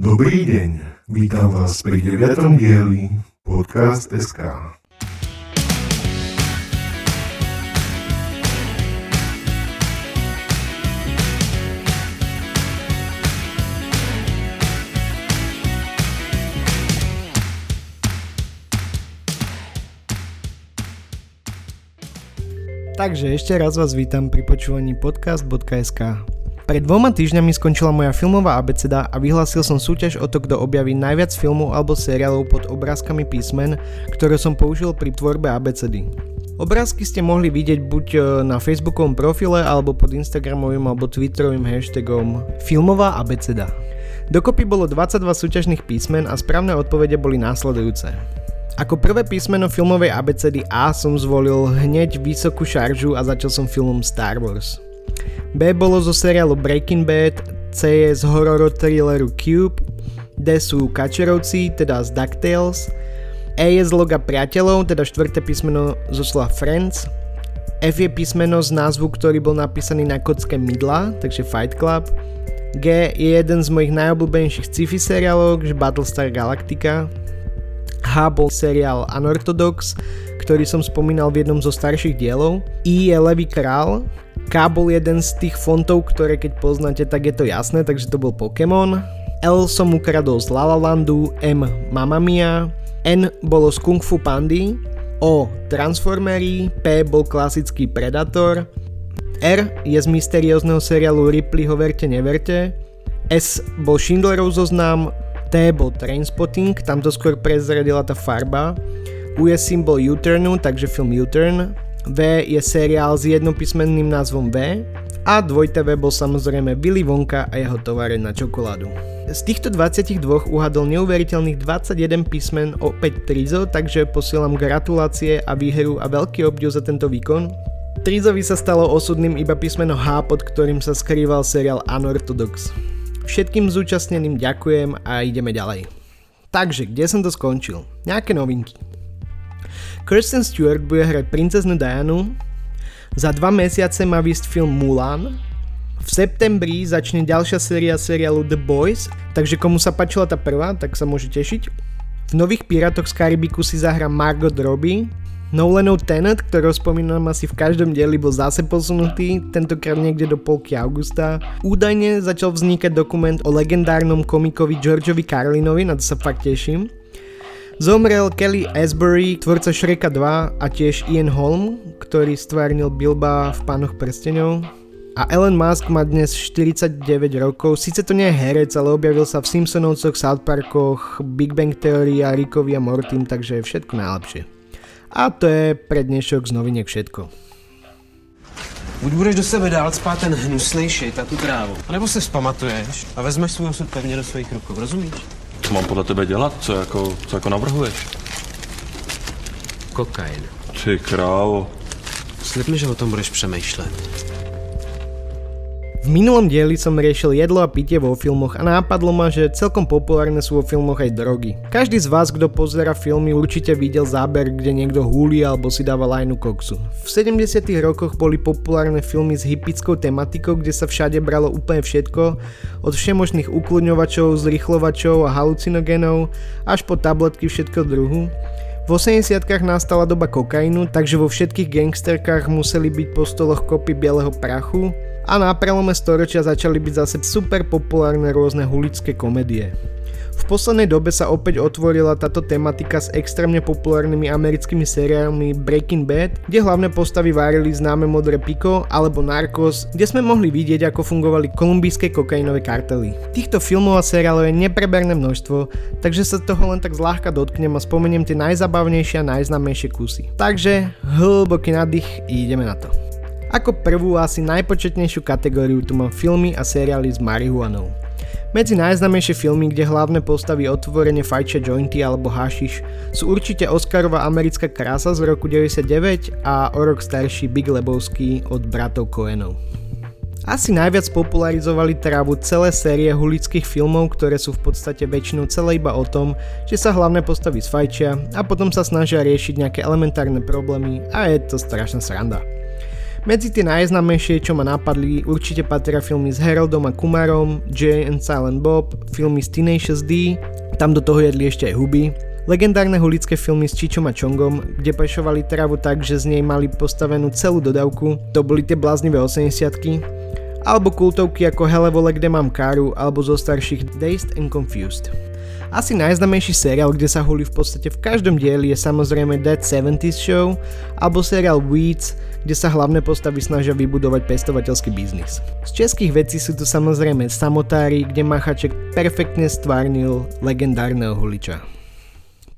Dobrý deň, vítam vás pri 9. dieli Podcast SK. Takže ešte raz vás vítam pri počúvaní podcast.sk. Pred dvoma týždňami skončila moja filmová abeceda a vyhlásil som súťaž o to, kto objaví najviac filmov alebo seriálov pod obrázkami písmen, ktoré som použil pri tvorbe abecedy. Obrázky ste mohli vidieť buď e, na facebookovom profile alebo pod instagramovým alebo twitterovým hashtagom filmová abeceda. Dokopy bolo 22 súťažných písmen a správne odpovede boli následujúce. Ako prvé písmeno filmovej abecedy A som zvolil hneď vysokú šaržu a začal som filmom Star Wars. B bolo zo seriálu Breaking Bad, C je z hororo thrilleru Cube, D sú Kačerovci, teda z DuckTales, E je z loga priateľov, teda štvrté písmeno zo slova Friends, F je písmeno z názvu, ktorý bol napísaný na kocke mydla, takže Fight Club, G je jeden z mojich najobľúbenejších sci-fi seriálov, Battlestar Galactica, H bol seriál Unorthodox, ktorý som spomínal v jednom zo starších dielov. I je Levý král. K bol jeden z tých fontov, ktoré keď poznáte, tak je to jasné, takže to bol Pokémon. L som ukradol z La La Landu, M Mamma Mia, N bolo z Kung Fu Pandy, O Transformery, P bol klasický Predator, R je z mysteriózneho seriálu Ripleyho Verte neverte, S bol Schindlerov zoznam, T bol Trainspotting, tam to skôr prezradila tá farba. U je symbol U-turnu, takže film U-turn. V je seriál s jednopísmenným názvom V. A dvojte V bol samozrejme Willy Wonka a jeho tovare na čokoládu. Z týchto 22 uhadol neuveriteľných 21 písmen opäť Trizo, takže posielam gratulácie a výhru a veľký obdiv za tento výkon. Trizovi sa stalo osudným iba písmeno H, pod ktorým sa skrýval seriál Unorthodox. Všetkým zúčastneným ďakujem a ideme ďalej. Takže, kde som to skončil? Nejaké novinky. Kristen Stewart bude hrať princeznu Dianu, za dva mesiace má výsť film Mulan, v septembri začne ďalšia séria seriálu The Boys, takže komu sa páčila tá prvá, tak sa môže tešiť. V nových Pirátoch z Karibiku si zahrá Margot Robbie, Nolanov Tenet, ktorého spomínam asi v každom dieli, bol zase posunutý, tentokrát niekde do polky augusta. Údajne začal vznikať dokument o legendárnom komikovi Georgeovi Carlinovi, na to sa fakt teším. Zomrel Kelly Asbury, tvorca Shreka 2 a tiež Ian Holm, ktorý stvárnil Bilba v Pánoch prstenov. A Elon Musk má dnes 49 rokov, síce to nie je herec, ale objavil sa v Simpsonovcoch, South Parkoch, Big Bang Theory a Rickovi a Mortym, takže všetko najlepšie. A to je pre dnešok z noviniek všetko. Buď budeš do sebe dál spát ten hnusný šit a tu trávu, nebo se vzpamatuješ a vezmeš svůj osud pevně do svých rukou, rozumíš? Co mám podle tebe dělat? Co jako, co jako navrhuješ? Kokain. Ty krávo. Slib mi, že o tom budeš přemýšlet. V minulom dieli som riešil jedlo a pitie vo filmoch a nápadlo ma, že celkom populárne sú vo filmoch aj drogy. Každý z vás, kto pozera filmy, určite videl záber, kde niekto húli alebo si dáva lajnu koksu. V 70 rokoch boli populárne filmy s hippickou tematikou, kde sa všade bralo úplne všetko, od všemožných ukludňovačov, zrychlovačov a halucinogénov až po tabletky všetko druhu. V 80 nastala doba kokainu, takže vo všetkých gangsterkách museli byť po stoloch kopy bieleho prachu, a na prelome storočia začali byť zase super populárne rôzne hulické komédie. V poslednej dobe sa opäť otvorila táto tematika s extrémne populárnymi americkými seriálmi Breaking Bad, kde hlavné postavy várili známe modré piko alebo Narcos, kde sme mohli vidieť ako fungovali kolumbijské kokainové kartely. Týchto filmov a seriálov je nepreberné množstvo, takže sa toho len tak zľahka dotknem a spomeniem tie najzabavnejšie a najznámejšie kusy. Takže hlboký nádych ideme na to. Ako prvú asi najpočetnejšiu kategóriu tu mám filmy a seriály s marihuanou. Medzi najznamejšie filmy, kde hlavné postavy otvorene fajčia jointy alebo hašiš, sú určite Oscarová americká krása z roku 99 a o rok starší Big Lebowski od bratov Coenov. Asi najviac popularizovali trávu celé série hulických filmov, ktoré sú v podstate väčšinou celé iba o tom, že sa hlavné postavy sfajčia a potom sa snažia riešiť nejaké elementárne problémy a je to strašná sranda. Medzi tie najznámejšie, čo ma napadli, určite patria filmy s Haroldom a Kumarom, Jay and Silent Bob, filmy z Tenacious D, tam do toho jedli ešte aj huby, legendárne hulické filmy s Čičom a Čongom, kde pešovali trávu tak, že z nej mali postavenú celú dodávku, to boli tie bláznivé 80 alebo kultovky ako Helevole, kde mám káru, alebo zo starších Dazed and Confused. Asi najznamejší seriál, kde sa hulí v podstate v každom dieli je samozrejme Dead 70s Show alebo seriál Weeds, kde sa hlavné postavy snažia vybudovať pestovateľský biznis. Z českých vecí sú tu samozrejme Samotári, kde Machaček perfektne stvárnil legendárneho huliča.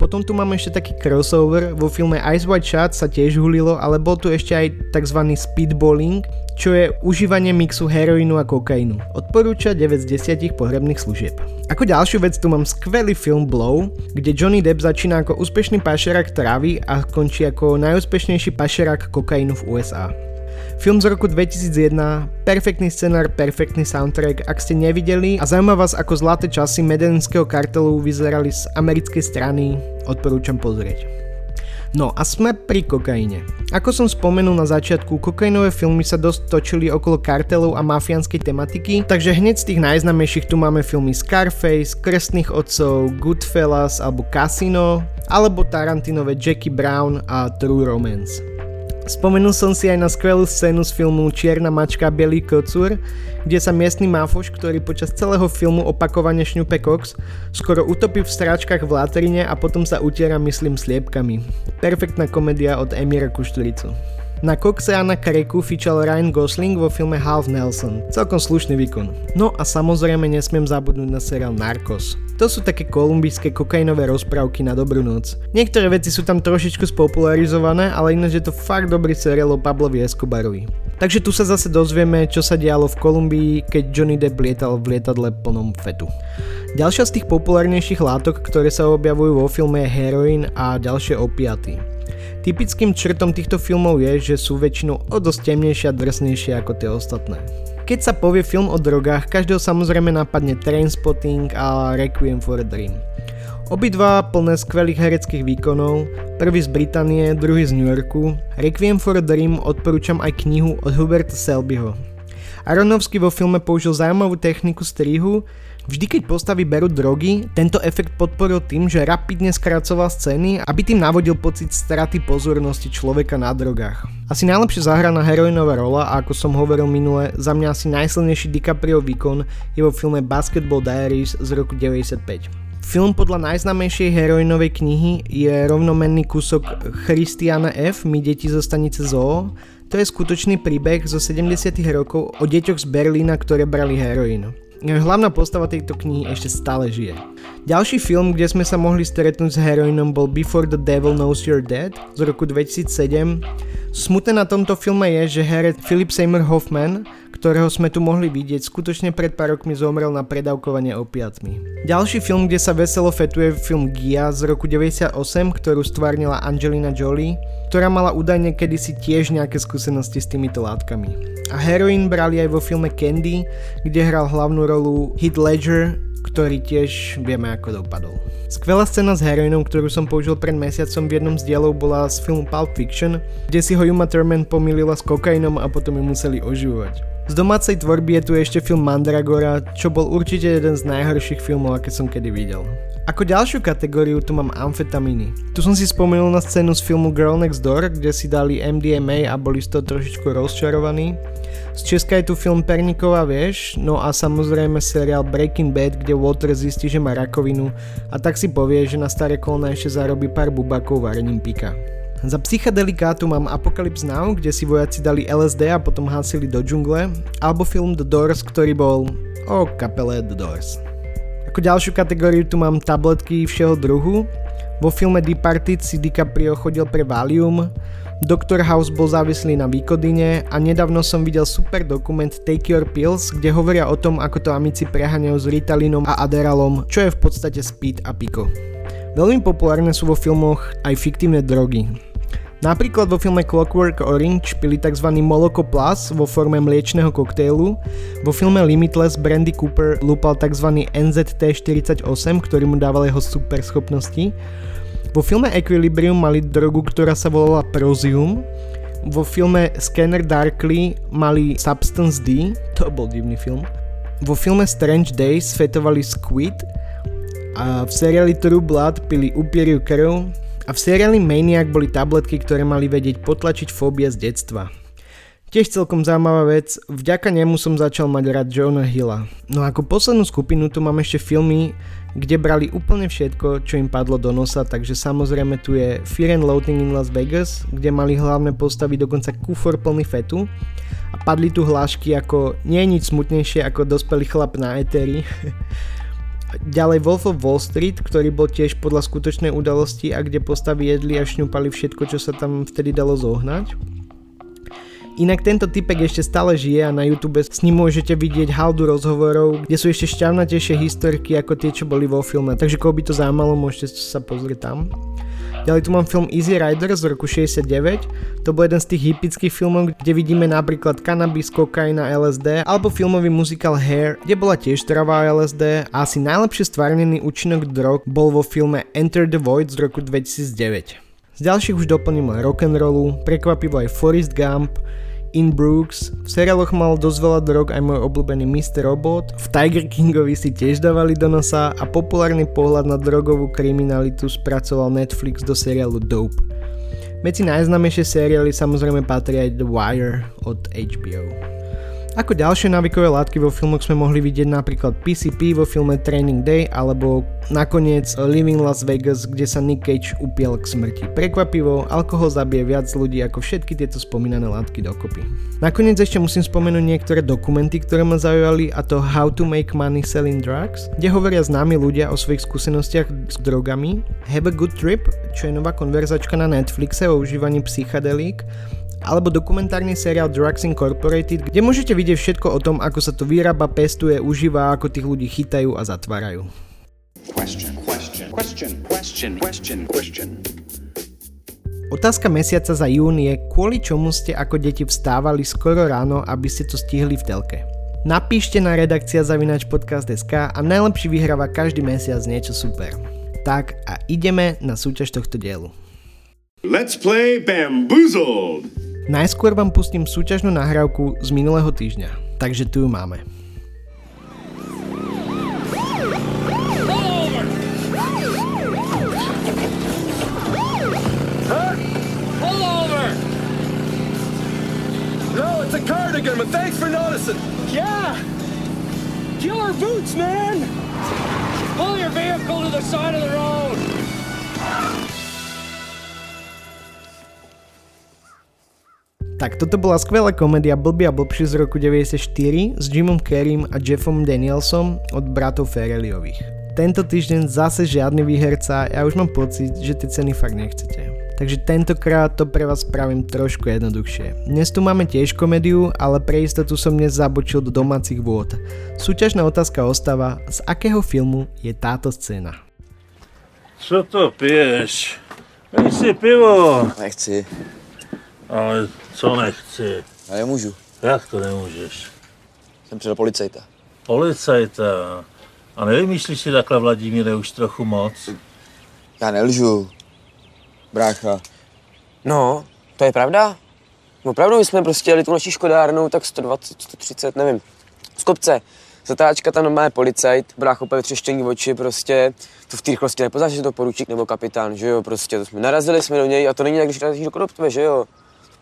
Potom tu máme ešte taký crossover, vo filme Ice White Shot sa tiež hulilo, ale bol tu ešte aj tzv. speedballing, čo je užívanie mixu heroínu a kokainu. Odporúča 9 z 10 pohrebných služieb. Ako ďalšiu vec tu mám skvelý film Blow, kde Johnny Depp začína ako úspešný pašerák trávy a končí ako najúspešnejší pašerák kokainu v USA. Film z roku 2001, perfektný scenár, perfektný soundtrack, ak ste nevideli a zaujíma vás ako zlaté časy medelinského kartelu vyzerali z americkej strany, odporúčam pozrieť. No a sme pri kokaine. Ako som spomenul na začiatku, kokainové filmy sa dosť točili okolo kartelov a mafiánskej tematiky, takže hneď z tých najznamejších tu máme filmy Scarface, Krstných otcov, Goodfellas alebo Casino, alebo Tarantinové Jackie Brown a True Romance. Spomenul som si aj na skvelú scénu z filmu Čierna mačka Bielý kocúr, kde sa miestny máfoš, ktorý počas celého filmu opakovane šňupe koks, skoro utopí v stráčkach v latrine a potom sa utiera myslím sliepkami. Perfektná komédia od Emira Kušturicu. Na kokse a na kreku fičal Ryan Gosling vo filme Half Nelson. Celkom slušný výkon. No a samozrejme nesmiem zabudnúť na seriál Narcos. To sú také kolumbijské kokainové rozprávky na dobrú noc. Niektoré veci sú tam trošičku spopularizované, ale ináč je to fakt dobrý seriál o Pablovi Escobarovi. Takže tu sa zase dozvieme, čo sa dialo v Kolumbii, keď Johnny Depp lietal v lietadle plnom fetu. Ďalšia z tých populárnejších látok, ktoré sa objavujú vo filme je heroin a ďalšie opiaty. Typickým črtom týchto filmov je, že sú väčšinou o dosť temnejšie a drsnejšie ako tie ostatné. Keď sa povie film o drogách, každého samozrejme napadne Trainspotting a Requiem for a Dream. Obidva plné skvelých hereckých výkonov, prvý z Británie, druhý z New Yorku. Requiem for a Dream odporúčam aj knihu od Huberta Selbyho. Aronovsky vo filme použil zaujímavú techniku strihu, Vždy keď postavy berú drogy, tento efekt podporil tým, že rapidne skracoval scény, aby tým navodil pocit straty pozornosti človeka na drogách. Asi najlepšie zahraná heroinová rola a ako som hovoril minule, za mňa asi najsilnejší DiCaprio výkon je vo filme Basketball Diaries z roku 95. Film podľa najznamejšej heroinovej knihy je rovnomenný kúsok Christiana F. My deti zo stanice Zoo. To je skutočný príbeh zo 70 rokov o deťoch z Berlína, ktoré brali heroín. Hlavná postava tejto knihy ešte stále žije. Ďalší film, kde sme sa mohli stretnúť s heroinom bol Before the Devil Knows You're Dead z roku 2007. Smutné na tomto filme je, že herec Philip Seymour Hoffman, ktorého sme tu mohli vidieť, skutočne pred pár rokmi zomrel na predávkovanie opiatmi. Ďalší film, kde sa veselo fetuje film Gia z roku 98, ktorú stvárnila Angelina Jolie, ktorá mala údajne kedysi tiež nejaké skúsenosti s týmito látkami. A heroin brali aj vo filme Candy, kde hral hlavnú rolu Heath Ledger, ktorý tiež vieme ako dopadol. Skvelá scéna s heroinom, ktorú som použil pred mesiacom v jednom z dielov bola z filmu Pulp Fiction, kde si ho Uma Thurman pomýlila s kokainom a potom ju museli oživovať. Z domácej tvorby je tu ešte film Mandragora, čo bol určite jeden z najhorších filmov, aké som kedy videl. Ako ďalšiu kategóriu tu mám amfetamíny. Tu som si spomenul na scénu z filmu Girl Next Door, kde si dali MDMA a boli z toho trošičku rozčarovaní. Z Česka je tu film Perniková vieš, no a samozrejme seriál Breaking Bad, kde Walter zistí, že má rakovinu a tak si povie, že na staré kolna ešte zarobí pár bubakov varením pika. Za psychedelikátu mám Apocalypse Now, kde si vojaci dali LSD a potom hásili do džungle, alebo film The Doors, ktorý bol o kapele The Doors. Ako ďalšiu kategóriu tu mám tabletky všeho druhu. Vo filme Departed si DiCaprio chodil pre Valium, Dr. House bol závislý na výkodine a nedávno som videl super dokument Take Your Pills, kde hovoria o tom, ako to amici preháňajú s Ritalinom a Aderalom, čo je v podstate speed a piko. Veľmi populárne sú vo filmoch aj fiktívne drogy. Napríklad vo filme Clockwork Orange pili tzv. Moloko Plus vo forme mliečného koktejlu, vo filme Limitless Brandy Cooper lúpal tzv. NZT48, ktorý mu dával jeho super schopnosti. Vo filme Equilibrium mali drogu, ktorá sa volala Prozium, Vo filme Scanner Darkly mali Substance D, to bol divný film. Vo filme Strange Days svetovali Squid a v seriáli True Blood pili upieriu krv a v seriáli Maniac boli tabletky, ktoré mali vedieť potlačiť fóbie z detstva. Tiež celkom zaujímavá vec, vďaka nemu som začal mať rád Jonah Hilla. No a ako poslednú skupinu tu mám ešte filmy, kde brali úplne všetko, čo im padlo do nosa, takže samozrejme tu je Fear and Loathing in Las Vegas, kde mali hlavné postavy dokonca kufor plný fetu a padli tu hlášky ako nie je nič smutnejšie ako dospelý chlap na eteri. Ďalej Wolf of Wall Street, ktorý bol tiež podľa skutočnej udalosti a kde postavy jedli a šňupali všetko, čo sa tam vtedy dalo zohnať. Inak tento typek ešte stále žije a na YouTube s ním môžete vidieť haldu rozhovorov, kde sú ešte šťavnatejšie historky ako tie, čo boli vo filme, takže koho by to zaujímalo, môžete sa pozrieť tam. Ďalej tu mám film Easy Rider z roku 69, to bol jeden z tých hypických filmov, kde vidíme napríklad kanabis, kokain a LSD, alebo filmový muzikál Hair, kde bola tiež travá LSD a asi najlepšie stvárnený účinok drog bol vo filme Enter the Void z roku 2009. Z ďalších už doplním len rock'n'rollu, prekvapivo aj Forrest Gump, In Brooks, v seriáloch mal dosť veľa drog aj môj obľúbený Mr. Robot, v Tiger Kingovi si tiež dávali do nosa a populárny pohľad na drogovú kriminalitu spracoval Netflix do seriálu Dope. Medzi najznámejšie seriály samozrejme patrí aj The Wire od HBO. Ako ďalšie návykové látky vo filmoch sme mohli vidieť napríklad PCP vo filme Training Day alebo nakoniec Living Las Vegas, kde sa Nick Cage upiel k smrti. Prekvapivo, alkohol zabije viac ľudí ako všetky tieto spomínané látky dokopy. Nakoniec ešte musím spomenúť niektoré dokumenty, ktoré ma zaujali a to How to Make Money Selling Drugs, kde hovoria známi ľudia o svojich skúsenostiach s drogami, Have a Good Trip, čo je nová konverzačka na Netflixe o užívaní psychedelík alebo dokumentárny seriál Drugs Incorporated, kde môžete vidieť všetko o tom, ako sa to vyrába, pestuje, užíva, ako tých ľudí chytajú a zatvárajú. Question, question, question. Otázka mesiaca za jún je, kvôli čomu ste ako deti vstávali skoro ráno, aby ste to stihli v telke. Napíšte na redakcia zavinač podcast.sk a najlepší vyhráva každý mesiac niečo super. Tak a ideme na súťaž tohto dielu. Let's play Bamboozled! Najskôr vám pustím súťažnú nahrávku z minulého týždňa, takže tu ju máme. No, it's a cardigan, but thanks for noticing. Yeah! Killer boots, man! Pull your vehicle to the side of the road! Tak toto bola skvelá komédia Blbý a blbší z roku 94 s Jimom Carreym a Jeffom Danielsom od bratov Ferrelliových. Tento týždeň zase žiadny výherca, ja už mám pocit, že tie ceny fakt nechcete. Takže tentokrát to pre vás spravím trošku jednoduchšie. Dnes tu máme tiež komédiu, ale pre istotu som dnes zabočil do domácich vôd. Súťažná otázka ostáva, z akého filmu je táto scéna? Co to piješ? Si pivo. Nechci. Ale co nechci? Já nemůžu. Jak to nemůžeš? Jsem přidal policajta. Policajta? A nevymýšlíš si takhle, Vladimíre, už trochu moc? Já nelžu. Brácha. No, to je pravda. Opravdu, my jsme prostě jeli tu naší škodárnou, tak 120, 130, nevím, z kopce. Zatáčka tam má policajt, brácho úplně třeštění oči, prostě to v té rychlosti nepoznáš, že to poručík nebo kapitán, že jo, prostě to jsme narazili jsme do něj a to není tak, když narazíš do že jo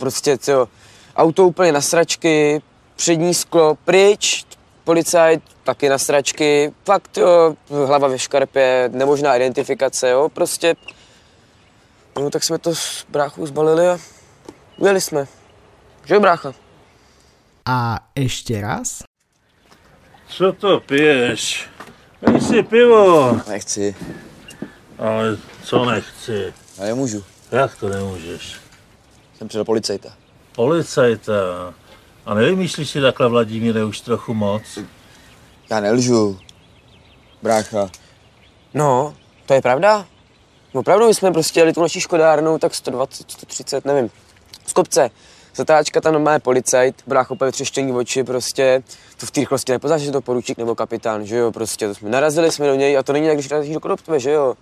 prostě, co, auto úplně na sračky, přední sklo pryč, policajt taky na sračky, fakt jo, hlava ve škarpě, nemožná identifikace, jo, prostě. No tak jsme to s bráchou zbalili a ujeli jsme. Že brácha? A ještě raz? Co to piješ? Dej si pivo. Nechci. Ale co nechci? Já nemůžu. Jak to nemůžeš? Jsem přidal policajta. Policajta? A nevymýšlíš si takhle, Vladimíre, už trochu moc? Já nelžu. Brácha. No, to je pravda. Opravdu, my jsme prostě jeli tu naší škodárnou, tak 120, 130, nevím, z kopce. Zatáčka tam má policajt, brácho úplně třeštění oči, prostě to v té rychlosti nepoznáš, že to poručík nebo kapitán, že jo, prostě to jsme narazili jsme do něj a to není tak, když narazíš do kodoptve, že jo.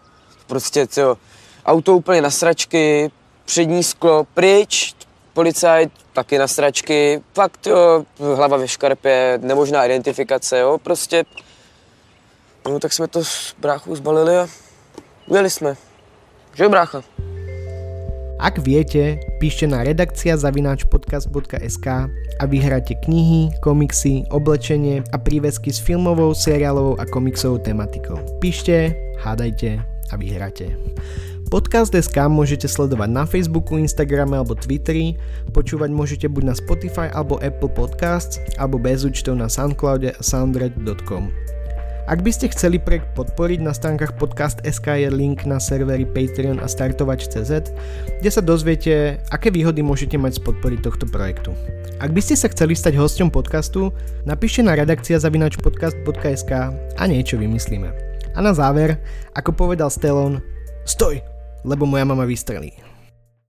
Prostě, co, auto úplně na sračky, přední sklo pryč, policajt, taky na stračky, fakt jo, hlava ve škarpě, nemožná identifikace, jo, prostě. No tak jsme to s bráchou zbalili a ujeli jsme. Že brácha? Ak viete, píšte na redakcia zavináč podcast.sk a vyhráte knihy, komiksy, oblečenie a prívesky s filmovou, seriálovou a komiksovou tematikou. Píšte, hádajte a vyhráte. Podcast SK môžete sledovať na Facebooku, Instagrame alebo Twitteri, počúvať môžete buď na Spotify alebo Apple Podcasts, alebo bez účtov na Soundcloude a soundred.com. Ak by ste chceli projekt podporiť, na stránkach podcast.sk je link na servery Patreon a startovač.cz, kde sa dozviete, aké výhody môžete mať z podpory tohto projektu. Ak by ste sa chceli stať hosťom podcastu, napíšte na redakcia zavinač podcast.sk a niečo vymyslíme. A na záver, ako povedal Stelon, stoj, lebo moja mama vystrelí.